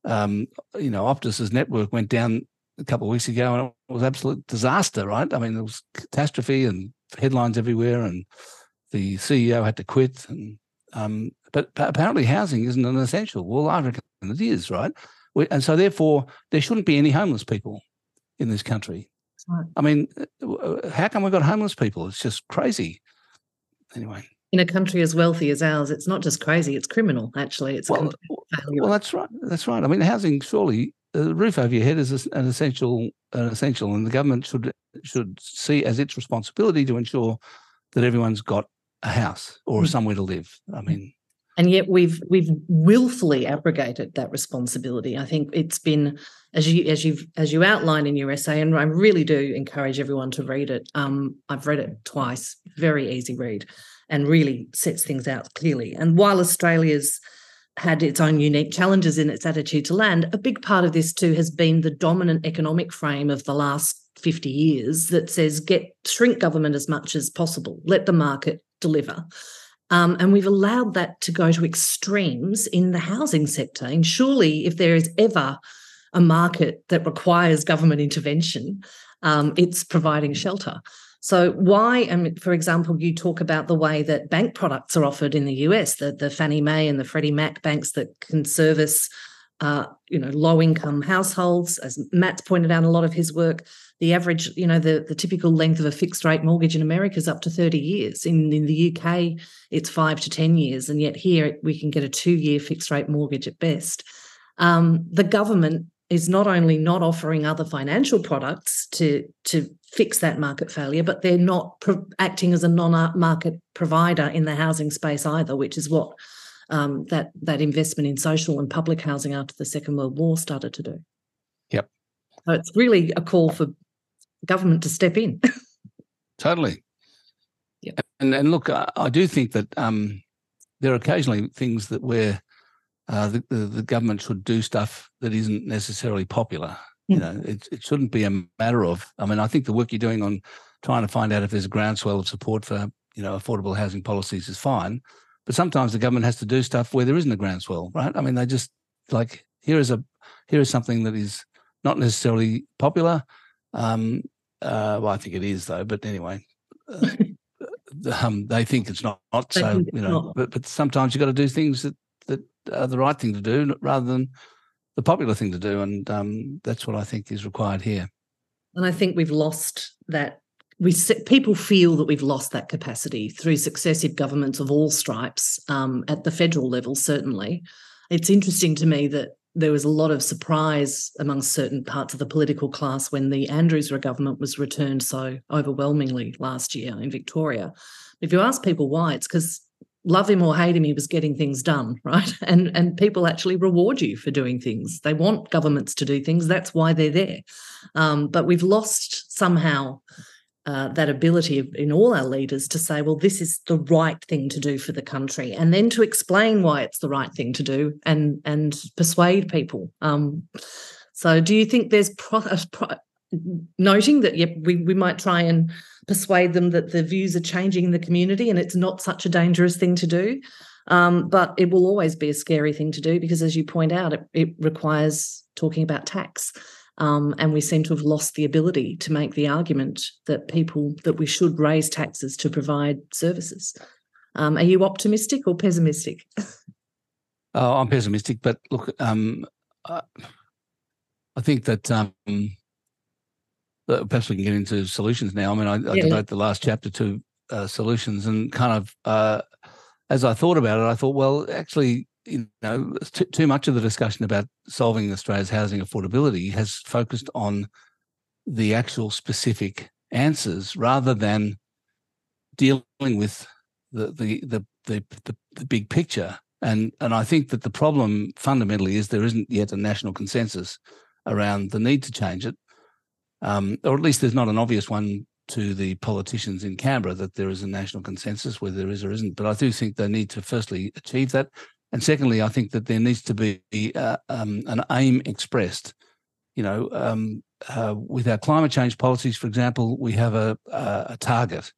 um, you know, Optus's network went down a couple of weeks ago, and it was absolute disaster, right? I mean, there was catastrophe and headlines everywhere, and the CEO had to quit. And um, but apparently, housing isn't an essential. Well, I reckon it is, right? And so, therefore, there shouldn't be any homeless people in this country. Right. I mean, uh, how come we've got homeless people? It's just crazy. Anyway. In a country as wealthy as ours, it's not just crazy; it's criminal. Actually, it's well, well, that's right. That's right. I mean, housing surely the uh, roof over your head is an essential, an essential, and the government should should see as its responsibility to ensure that everyone's got a house or mm. somewhere to live. I mean, and yet we've we've willfully abrogated that responsibility. I think it's been as you as you've as you outline in your essay, and I really do encourage everyone to read it. Um, I've read it twice, very easy read, and really sets things out clearly. And while Australia's had its own unique challenges in its attitude to land, a big part of this too has been the dominant economic frame of the last 50 years that says get shrink government as much as possible, let the market deliver. Um, and we've allowed that to go to extremes in the housing sector. And surely, if there is ever a market that requires government intervention, um, it's providing shelter. So, why, and for example, you talk about the way that bank products are offered in the US, the, the Fannie Mae and the Freddie Mac banks that can service uh, you know, low income households. As Matt's pointed out, in a lot of his work, the average, you know, the, the typical length of a fixed rate mortgage in America is up to 30 years. In, in the UK, it's five to 10 years. And yet here we can get a two year fixed rate mortgage at best. Um, the government is not only not offering other financial products to, to fix that market failure, but they're not pro- acting as a non market provider in the housing space either, which is what um, that that investment in social and public housing after the Second World War started to do. Yep. So it's really a call for government to step in. totally. Yeah. And and look, I, I do think that um, there are occasionally things that where uh, the, the, the government should do stuff that isn't necessarily popular. You know, it it shouldn't be a matter of. I mean, I think the work you're doing on trying to find out if there's a groundswell of support for you know affordable housing policies is fine. But sometimes the government has to do stuff where there isn't a groundswell, right? I mean, they just like here is a here is something that is not necessarily popular. Um, uh, well, I think it is though. But anyway, uh, um, they think it's not. not so you know, but but sometimes you've got to do things that that are the right thing to do rather than the popular thing to do, and um, that's what I think is required here. And I think we've lost that we people feel that we've lost that capacity through successive governments of all stripes um, at the federal level. Certainly, it's interesting to me that there was a lot of surprise among certain parts of the political class when the Andrews government was returned so overwhelmingly last year in Victoria. If you ask people why, it's because love him or hate him, he was getting things done, right? And and people actually reward you for doing things. They want governments to do things. That's why they're there. Um, but we've lost somehow uh, that ability in all our leaders to say, well, this is the right thing to do for the country, and then to explain why it's the right thing to do and and persuade people. Um, so, do you think there's pro- pro- noting that yep, we we might try and persuade them that the views are changing in the community and it's not such a dangerous thing to do? Um, but it will always be a scary thing to do because, as you point out, it, it requires talking about tax. Um, and we seem to have lost the ability to make the argument that people that we should raise taxes to provide services. Um, are you optimistic or pessimistic? Oh, I'm pessimistic, but look, um, I, I think that um, perhaps we can get into solutions now. I mean, I, I yeah. devote the last chapter to uh, solutions, and kind of uh, as I thought about it, I thought, well, actually, you know, too, much of the discussion about solving Australia's housing affordability has focused on the actual specific answers rather than dealing with the the the the, the, the big picture. And and I think that the problem fundamentally is there isn't yet a national consensus around the need to change it, um, or at least there's not an obvious one to the politicians in Canberra that there is a national consensus, whether there is or isn't. But I do think they need to firstly achieve that. And secondly, I think that there needs to be uh, um, an aim expressed. You know, um, uh, with our climate change policies, for example, we have a, a target.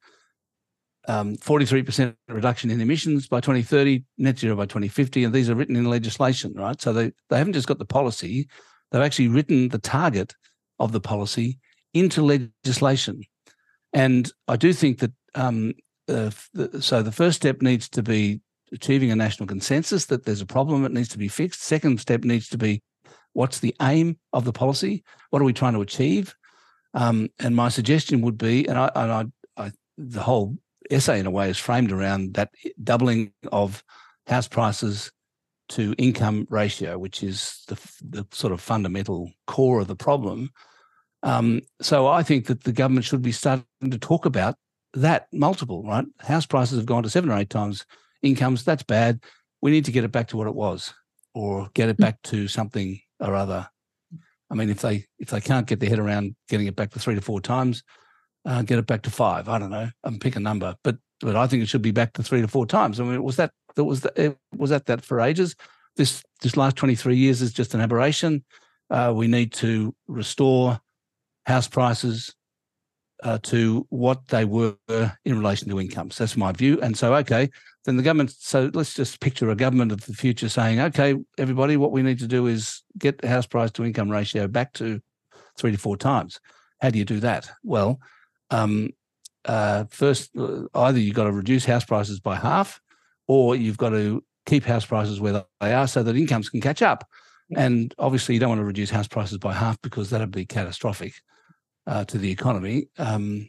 Um, 43% reduction in emissions by 2030, net zero by 2050, and these are written in legislation, right? So they, they haven't just got the policy, they've actually written the target of the policy into legislation. And I do think that um, uh, so the first step needs to be achieving a national consensus that there's a problem that needs to be fixed. Second step needs to be what's the aim of the policy? What are we trying to achieve? Um, and my suggestion would be, and I, and I, I, the whole essay in a way is framed around that doubling of house prices to income ratio, which is the, the sort of fundamental core of the problem. Um, so I think that the government should be starting to talk about that multiple, right? House prices have gone to seven or eight times incomes, that's bad. We need to get it back to what it was, or get it mm. back to something or other. I mean, if they if they can't get their head around getting it back to three to four times, uh, get it back to five. I don't know. I'm pick a number, but but I think it should be back to three to four times. I mean, was that that was that eh, was that that for ages? This this last 23 years is just an aberration. Uh, we need to restore house prices uh, to what they were in relation to incomes. That's my view. And so, okay, then the government. So let's just picture a government of the future saying, okay, everybody, what we need to do is get the house price to income ratio back to three to four times. How do you do that? Well, um, uh, first, uh, either you've got to reduce house prices by half, or you've got to keep house prices where they are so that incomes can catch up. And obviously, you don't want to reduce house prices by half because that would be catastrophic uh, to the economy. Um,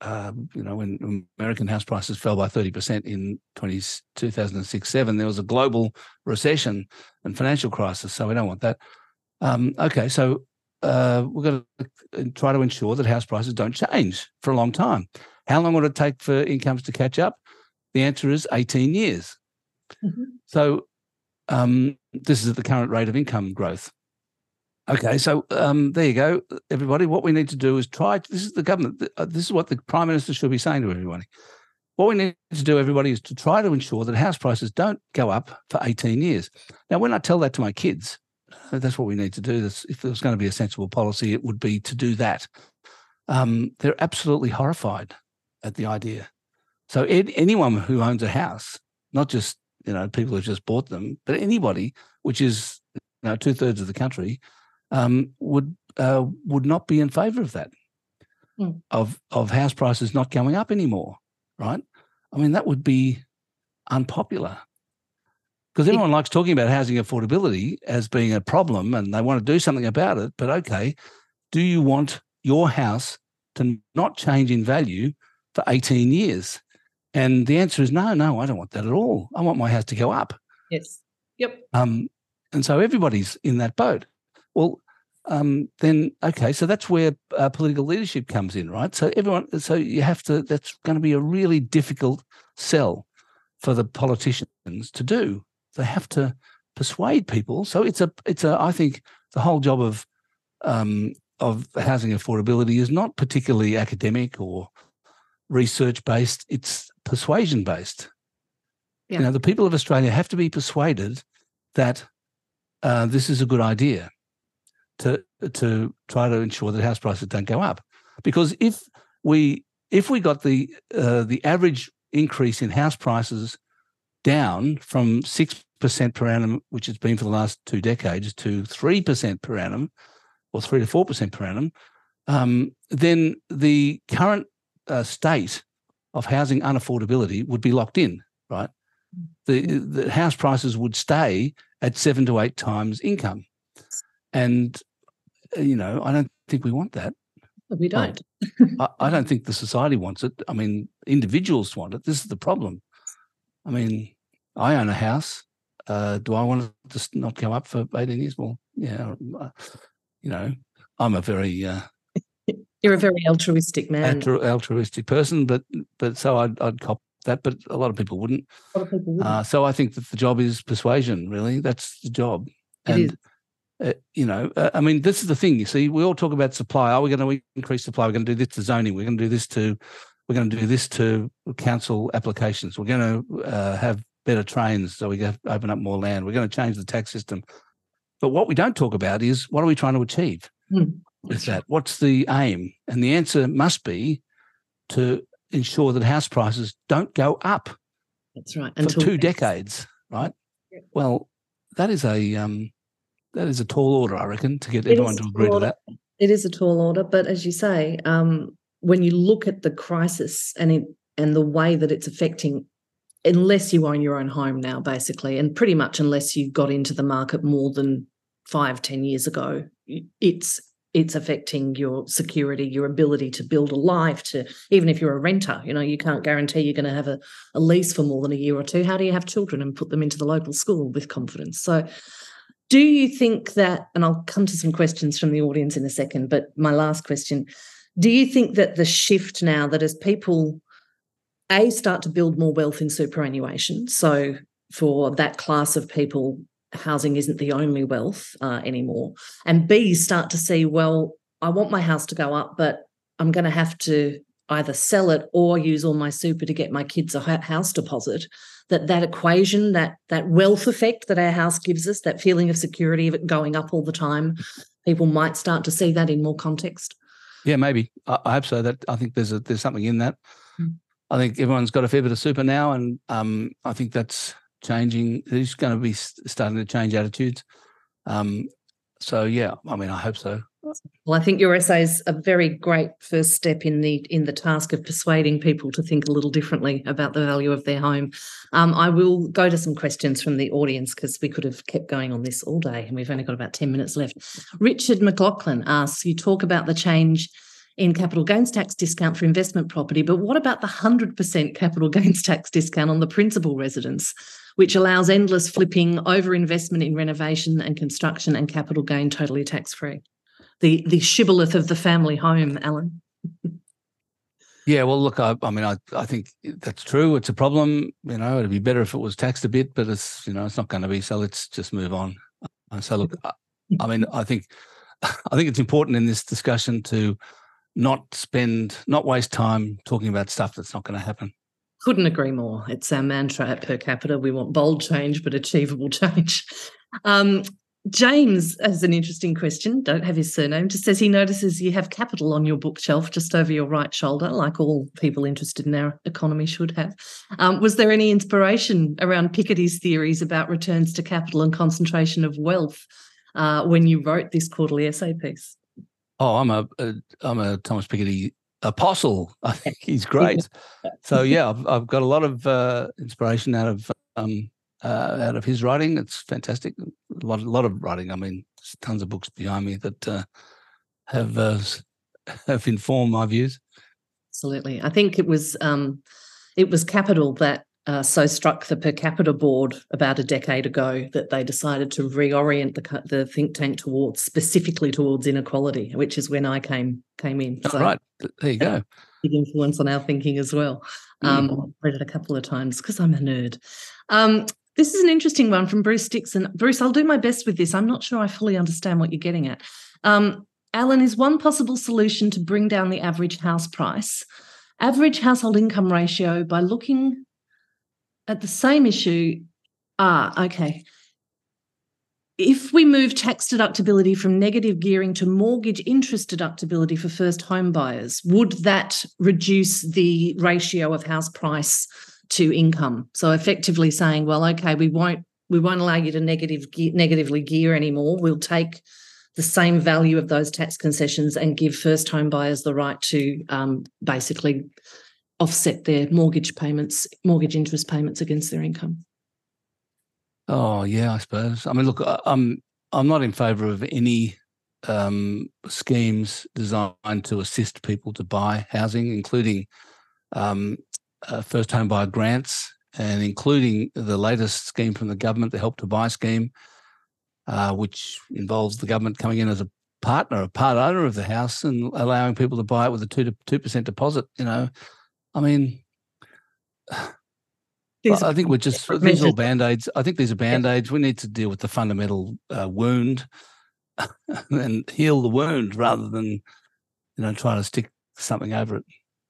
uh, you know, when American house prices fell by 30% in 20, 2006 7, there was a global recession and financial crisis. So we don't want that. Um, okay, so uh, we're going to try to ensure that house prices don't change for a long time. How long would it take for incomes to catch up? The answer is 18 years. Mm-hmm. So um, this is at the current rate of income growth. Okay, so um, there you go, everybody. What we need to do is try. This is the government. Uh, this is what the prime minister should be saying to everybody. What we need to do, everybody, is to try to ensure that house prices don't go up for 18 years. Now, when I tell that to my kids, uh, that's what we need to do. If there was going to be a sensible policy, it would be to do that. Um, they're absolutely horrified at the idea. So ed, anyone who owns a house, not just you know people who just bought them, but anybody, which is you know two thirds of the country, um, would uh, would not be in favour of that, mm. of of house prices not going up anymore, right? I mean, that would be unpopular because everyone likes talking about housing affordability as being a problem, and they want to do something about it. But okay, do you want your house to not change in value for 18 years? And the answer is no, no, I don't want that at all. I want my house to go up. Yes. Yep. Um, and so everybody's in that boat. Well, um, then okay, so that's where uh, political leadership comes in, right? So everyone, so you have to. That's going to be a really difficult sell for the politicians to do. They have to persuade people. So it's a, it's a. I think the whole job of um, of housing affordability is not particularly academic or research based; it's persuasion based. Yeah. You know, the people of Australia have to be persuaded that uh, this is a good idea to to try to ensure that house prices don't go up. Because if we if we got the uh, the average increase in house prices down from six percent per annum, which it's been for the last two decades, to three percent per annum, or three to four percent per annum, um, then the current uh, state of housing unaffordability would be locked in, right? The the house prices would stay at seven to eight times income, and you know I don't think we want that. We don't. I, I, don't think the society wants it. I mean, individuals want it. This is the problem. I mean, I own a house. Uh, do I want it to not come up for 18 years? Well, yeah, uh, you know, I'm a very uh, you're a very altruistic man, altruistic person, but but so I'd I'd cop that, but a lot of people wouldn't. A lot of people wouldn't. Uh, so I think that the job is persuasion. Really, that's the job. It and is. Uh, you know, uh, I mean, this is the thing. You see, we all talk about supply. Are we going to increase supply? We're going to do this to zoning. We're going to do this to, we're going to do this to council applications. We're going to uh, have better trains, so we can open up more land. We're going to change the tax system. But what we don't talk about is what are we trying to achieve mm. with that? What's the aim? And the answer must be to ensure that house prices don't go up. That's right. Until for two decades, right? Well, that is a um, that is a tall order, I reckon, to get it everyone to agree to that. It is a tall order, but as you say, um, when you look at the crisis and it, and the way that it's affecting, unless you own your own home now, basically, and pretty much unless you got into the market more than five, ten years ago, it's it's affecting your security, your ability to build a life. To even if you're a renter, you know, you can't guarantee you're going to have a, a lease for more than a year or two. How do you have children and put them into the local school with confidence? So do you think that, and I'll come to some questions from the audience in a second, but my last question do you think that the shift now that as people, A, start to build more wealth in superannuation, so for that class of people, housing isn't the only wealth uh, anymore, and B, start to see, well, I want my house to go up, but I'm going to have to either sell it or use all my super to get my kids a house deposit that that equation, that that wealth effect that our house gives us, that feeling of security of it going up all the time, people might start to see that in more context. Yeah, maybe. I, I hope so. That I think there's a, there's something in that. Mm. I think everyone's got a fair bit of super now, and um, I think that's changing. It's going to be starting to change attitudes. Um, so yeah, I mean, I hope so. Well, I think your essay is a very great first step in the in the task of persuading people to think a little differently about the value of their home. Um, I will go to some questions from the audience because we could have kept going on this all day, and we've only got about ten minutes left. Richard McLaughlin asks: You talk about the change in capital gains tax discount for investment property, but what about the hundred percent capital gains tax discount on the principal residence? Which allows endless flipping over investment in renovation and construction and capital gain totally tax free the the shibboleth of the family home, Alan. Yeah, well, look, I, I, mean, I, I think that's true. It's a problem. You know, it'd be better if it was taxed a bit, but it's, you know, it's not going to be. So let's just move on. And so, look, I, I mean, I think, I think it's important in this discussion to not spend, not waste time talking about stuff that's not going to happen. Couldn't agree more. It's our mantra at per capita. We want bold change, but achievable change. Um, James has an interesting question. Don't have his surname. Just says he notices you have capital on your bookshelf just over your right shoulder, like all people interested in our economy should have. Um, was there any inspiration around Piketty's theories about returns to capital and concentration of wealth uh, when you wrote this quarterly essay piece? Oh, I'm a, a I'm a Thomas Piketty apostle. I think he's great. so yeah, I've, I've got a lot of uh, inspiration out of um, uh, out of his writing. It's fantastic. A lot, a lot of writing. I mean, tons of books behind me that uh, have uh, have informed my views. Absolutely, I think it was um, it was capital that uh, so struck the per capita board about a decade ago that they decided to reorient the the think tank towards specifically towards inequality, which is when I came came in. So, right, there you go. Big influence on our thinking as well. Um, mm. Read it a couple of times because I'm a nerd. Um, this is an interesting one from Bruce Dixon. Bruce, I'll do my best with this. I'm not sure I fully understand what you're getting at. Um, Alan, is one possible solution to bring down the average house price, average household income ratio by looking at the same issue. Ah, okay. If we move tax deductibility from negative gearing to mortgage interest deductibility for first home buyers, would that reduce the ratio of house price to income? So effectively saying, well, okay, we won't we won't allow you to negative negatively gear anymore. We'll take the same value of those tax concessions and give first home buyers the right to um, basically offset their mortgage payments, mortgage interest payments against their income. Oh yeah, I suppose. I mean, look, I'm I'm not in favour of any um, schemes designed to assist people to buy housing, including um, uh, first home buyer grants and including the latest scheme from the government, the Help to Buy scheme, uh, which involves the government coming in as a partner, a part owner of the house, and allowing people to buy it with a two to two percent deposit. You know, I mean, I think we're just these are all band aids. I think these are band aids. We need to deal with the fundamental uh, wound and heal the wound rather than you know trying to stick something over it.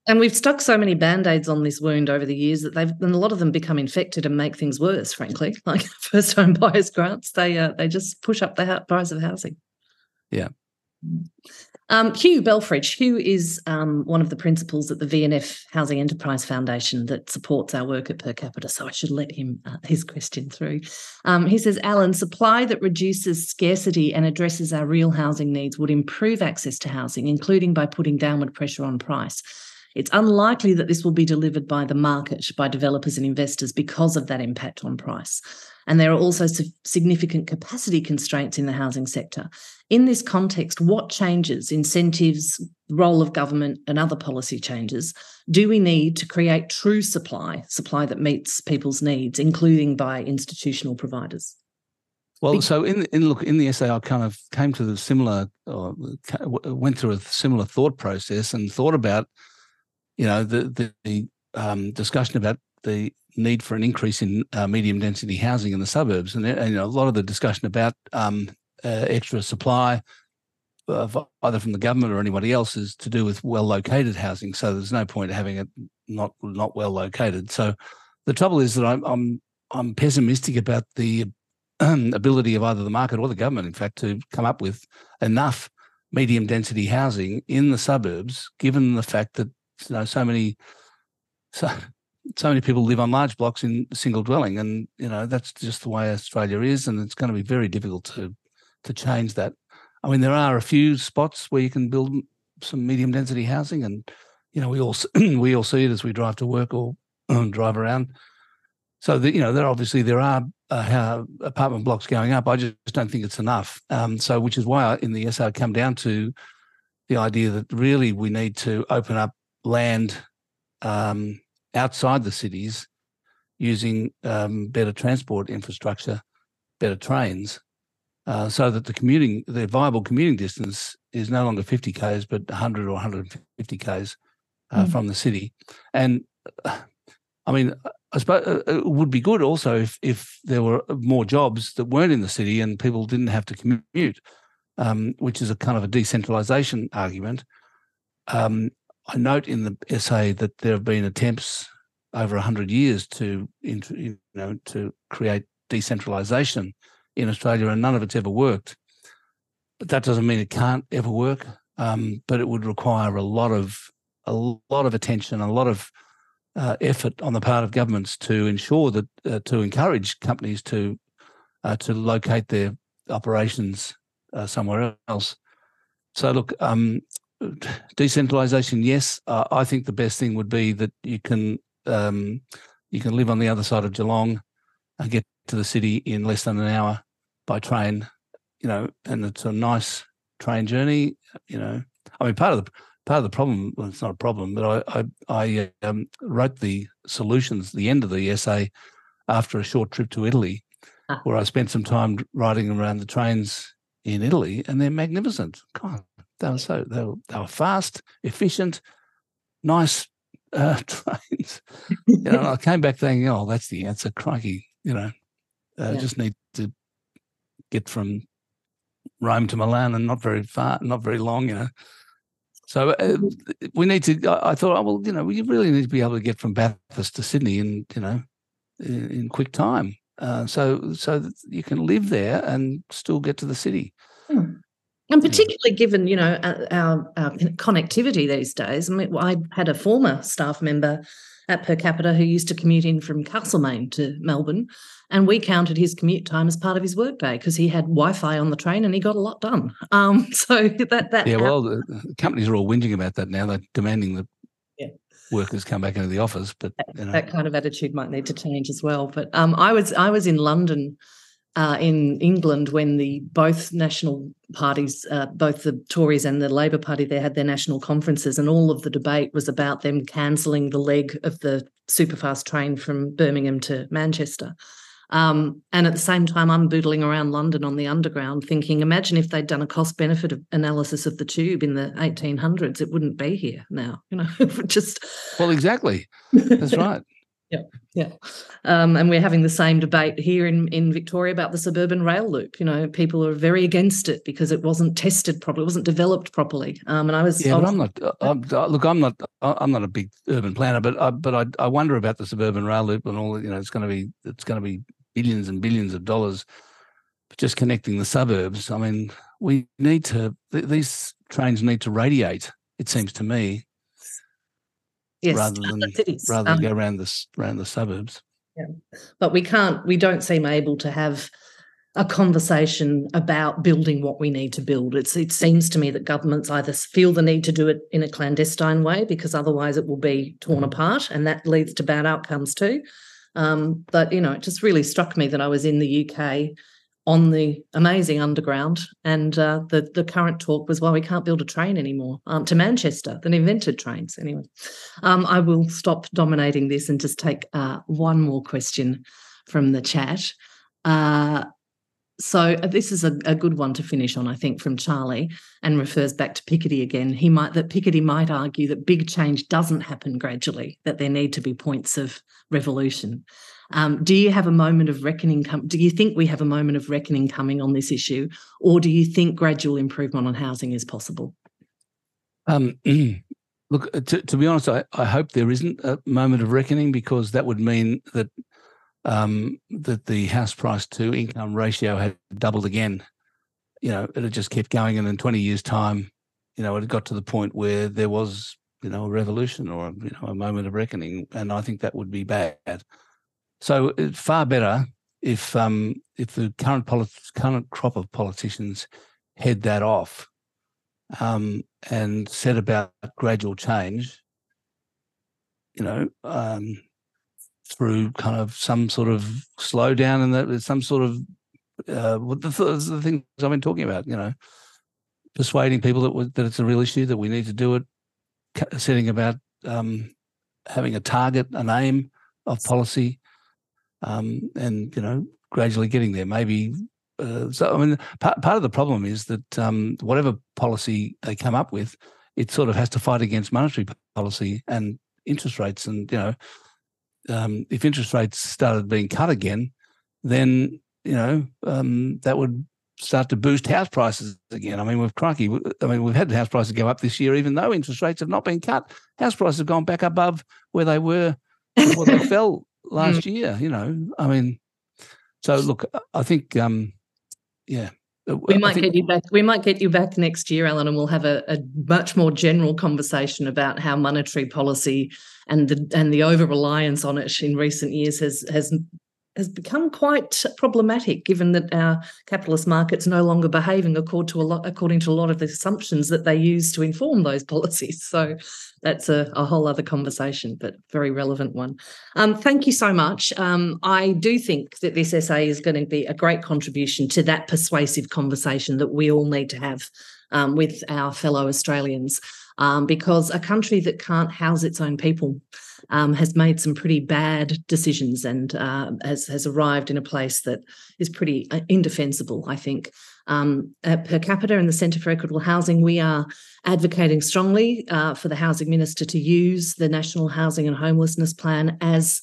And we've stuck so many band-aids on this wound over the years that they've and a lot of them become infected and make things worse, frankly. Like first home buyers grants, they uh, they just push up the price of housing. Yeah. Um, Hugh Belfrich, Hugh is um, one of the principals at the VNF Housing Enterprise Foundation that supports our work at Per Capita. So I should let him uh, his question through. Um, he says, Alan, supply that reduces scarcity and addresses our real housing needs would improve access to housing, including by putting downward pressure on price. It's unlikely that this will be delivered by the market, by developers and investors because of that impact on price. And there are also significant capacity constraints in the housing sector. In this context, what changes, incentives, role of government, and other policy changes do we need to create true supply, supply that meets people's needs, including by institutional providers? Well, so in in look in the essay, I kind of came to the similar, uh, or went through a similar thought process and thought about you know, the the, the um, discussion about the need for an increase in uh, medium density housing in the suburbs, and, and you know, a lot of the discussion about um, uh, extra supply, uh, either from the government or anybody else, is to do with well located housing. So there's no point having it not not well located. So the trouble is that I'm I'm I'm pessimistic about the ability of either the market or the government, in fact, to come up with enough medium density housing in the suburbs, given the fact that you know so many so so many people live on large blocks in single dwelling and you know that's just the way australia is and it's going to be very difficult to to change that. I mean there are a few spots where you can build some medium density housing and you know we all we all see it as we drive to work or drive around. So that you know there obviously there are uh, apartment blocks going up. I just don't think it's enough. Um, so which is why I, in the essay I come down to the idea that really we need to open up land um, outside the cities using um, better transport infrastructure, better trains, uh, so that the commuting, the viable commuting distance is no longer 50 k's, but 100 or 150 k's uh, mm. from the city. And uh, I mean, I suppose uh, it would be good also if if there were more jobs that weren't in the city and people didn't have to commute, um, which is a kind of a decentralization argument. Um, I note in the essay that there have been attempts over hundred years to you know to create decentralization in Australia, and none of it's ever worked. But that doesn't mean it can't ever work. Um, but it would require a lot of a lot of attention, a lot of uh, effort on the part of governments to ensure that uh, to encourage companies to uh, to locate their operations uh, somewhere else. So look, um, decentralization, yes. Uh, I think the best thing would be that you can um, you can live on the other side of Geelong and get to the city in less than an hour by train. You know, and it's a nice train journey. You know, I mean, part of the part of the problem. Well, it's not a problem, but I I, I um, wrote the solutions, the end of the essay, after a short trip to Italy, ah. where I spent some time riding around the trains in Italy, and they're magnificent. God, they were so they were, they were fast, efficient, nice uh, trains. you know, I came back thinking, oh, that's the answer. Crikey, you know, uh, yeah. just need to get from Rome to Milan and not very far, not very long, you know. So uh, we need to. I, I thought, oh, well, you know, we really need to be able to get from Bathurst to Sydney in, you know, in, in quick time. Uh, so so that you can live there and still get to the city. Hmm. And particularly given, you know, our, our, connectivity these days. I mean, I had a former staff member at per capita who used to commute in from Castlemaine to Melbourne, and we counted his commute time as part of his workday because he had Wi-Fi on the train and he got a lot done. Um, so that that yeah, well, the companies are all whinging about that now. They're demanding that yeah. workers come back into the office, but you know. that kind of attitude might need to change as well. But um, I was I was in London uh, in England when the both national parties, uh, both the Tories and the Labour Party, they had their national conferences, and all of the debate was about them cancelling the leg of the superfast train from Birmingham to Manchester. Um, and at the same time, I'm boodling around London on the underground, thinking, imagine if they'd done a cost benefit analysis of the tube in the 1800s, it wouldn't be here now. You know, just well, exactly. That's right. Yeah, yeah. Um, and we're having the same debate here in, in Victoria about the suburban rail loop. You know, people are very against it because it wasn't tested properly, it wasn't developed properly. Um, and I was yeah, but I'm not. Uh, I'm, uh, look, I'm not. Uh, I'm not a big urban planner, but I, but I, I wonder about the suburban rail loop and all. You know, it's going to be it's going to be billions and billions of dollars just connecting the suburbs. I mean, we need to. Th- these trains need to radiate. It seems to me yes, rather than rather than um, go around the around the suburbs. Yeah, but we can't. We don't seem able to have a conversation about building what we need to build. It's, it seems to me that governments either feel the need to do it in a clandestine way because otherwise it will be torn apart, and that leads to bad outcomes too. Um, but you know, it just really struck me that I was in the UK on the amazing underground. And uh, the the current talk was, well, we can't build a train anymore um, to Manchester. They invented trains anyway. Um, I will stop dominating this and just take uh, one more question from the chat. Uh, so uh, this is a, a, good one to finish on, I think, from Charlie, and refers back to Piketty again. He might that Piketty might argue that big change doesn't happen gradually; that there need to be points of revolution. Um, do you have a moment of reckoning? Com- do you think we have a moment of reckoning coming on this issue, or do you think gradual improvement on housing is possible? Um, look, uh, to, to, be honest, I, I, hope there isn't a moment of reckoning because that would mean that um, that the house price to income ratio had doubled again. You know, it had just kept going, and in twenty years' time, you know, it got to the point where there was, you know, a revolution or you know a moment of reckoning, and I think that would be bad. So it's far better if um, if the current polit- current crop of politicians head that off um, and set about gradual change. You know, um, through kind of some sort of slowdown and that some sort of uh, the, the things I've been talking about. You know, persuading people that that it's a real issue that we need to do it, setting about um, having a target, an aim of policy, um, and you know gradually getting there. Maybe uh, so. I mean, part part of the problem is that um, whatever policy they come up with, it sort of has to fight against monetary policy and interest rates. And you know, um, if interest rates started being cut again, then you know um, that would start to boost house prices again. I mean, with crikey, I mean, we've had house prices go up this year, even though interest rates have not been cut. House prices have gone back above where they were before they fell last mm. year. You know, I mean, so look, I think, um, yeah. Uh, we might think, get you back. We might get you back next year, Alan, and we'll have a, a much more general conversation about how monetary policy and the and the over reliance on it in recent years has has has become quite problematic given that our capitalist markets no longer behaving according to a lot according to a lot of the assumptions that they use to inform those policies. So that's a, a whole other conversation, but very relevant one. Um, thank you so much. Um, I do think that this essay is going to be a great contribution to that persuasive conversation that we all need to have um, with our fellow Australians, um, because a country that can't house its own people um, has made some pretty bad decisions and uh, has has arrived in a place that is pretty uh, indefensible. I think. Um, per capita in the Centre for Equitable Housing, we are advocating strongly uh, for the Housing Minister to use the National Housing and Homelessness Plan as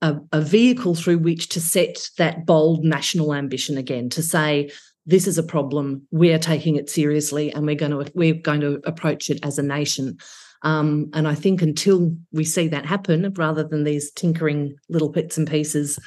a, a, vehicle through which to set that bold national ambition again to say this is a problem. We're taking it seriously, and we're going to we're going to approach it as a nation. Um, and I think until we see that happen, rather than these tinkering little bits and pieces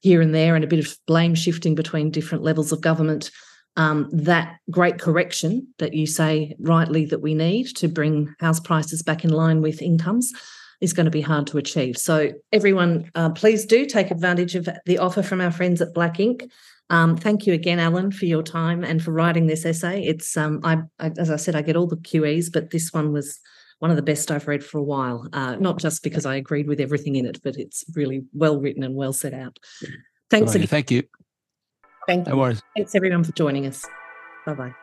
here and there, and a bit of blame shifting between different levels of government, um, that great correction that you say rightly that we need to bring house prices back in line with incomes is going to be hard to achieve. So, everyone, uh, please do take advantage of the offer from our friends at Black Inc. Um, thank you again, Alan, for your time and for writing this essay. It's, um, I, I, as I said, I get all the QEs, but this one was one of the best I've read for a while. Uh, not just because I agreed with everything in it, but it's really well written and well set out. Thanks again. Thank you. Thank you. No worries. Thanks everyone for joining us. Bye bye.